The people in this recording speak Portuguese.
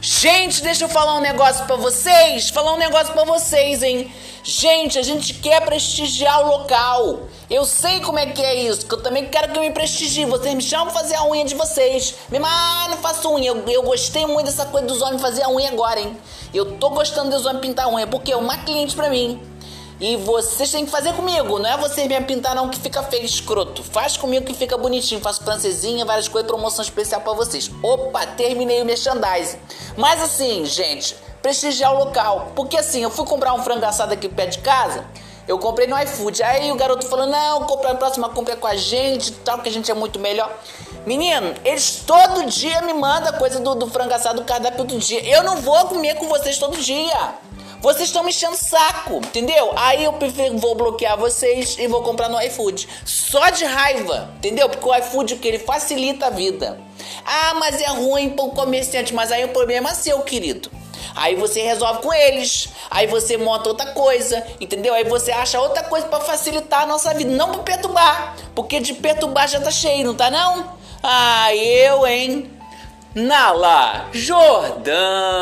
Gente, deixa eu falar um negócio para vocês. Falar um negócio para vocês, hein? Gente, a gente quer prestigiar o local. Eu sei como é que é isso, que eu também quero que eu me prestigie. Vocês me chamam pra fazer a unha de vocês. Me ah, não faço unha. Eu, eu, gostei muito dessa coisa dos homens fazer a unha agora, hein? Eu tô gostando dos homens pintar a unha, porque é uma cliente pra mim. E vocês têm que fazer comigo, não é vocês me pintar não que fica feio, escroto. Faz comigo que fica bonitinho, faço francesinha, várias coisas, promoção especial para vocês. Opa, terminei o merchandising. Mas assim, gente, prestigiar o local. Porque assim, eu fui comprar um frango assado aqui perto de casa, eu comprei no iFood. Aí o garoto falou, não, compra a próxima compra com a gente tal, que a gente é muito melhor. Menino, eles todo dia me mandam coisa do, do frango assado do cardápio do dia. Eu não vou comer com vocês todo dia. Vocês estão me enchendo saco, entendeu? Aí eu vou bloquear vocês e vou comprar no iFood. Só de raiva, entendeu? Porque o iFood, que ele facilita a vida. Ah, mas é ruim para o comerciante, mas aí o problema é seu, querido. Aí você resolve com eles. Aí você monta outra coisa, entendeu? Aí você acha outra coisa para facilitar a nossa vida, não para perturbar. Porque de perturbar já tá cheio, não tá não? Ah, eu, hein? Nala Jordão.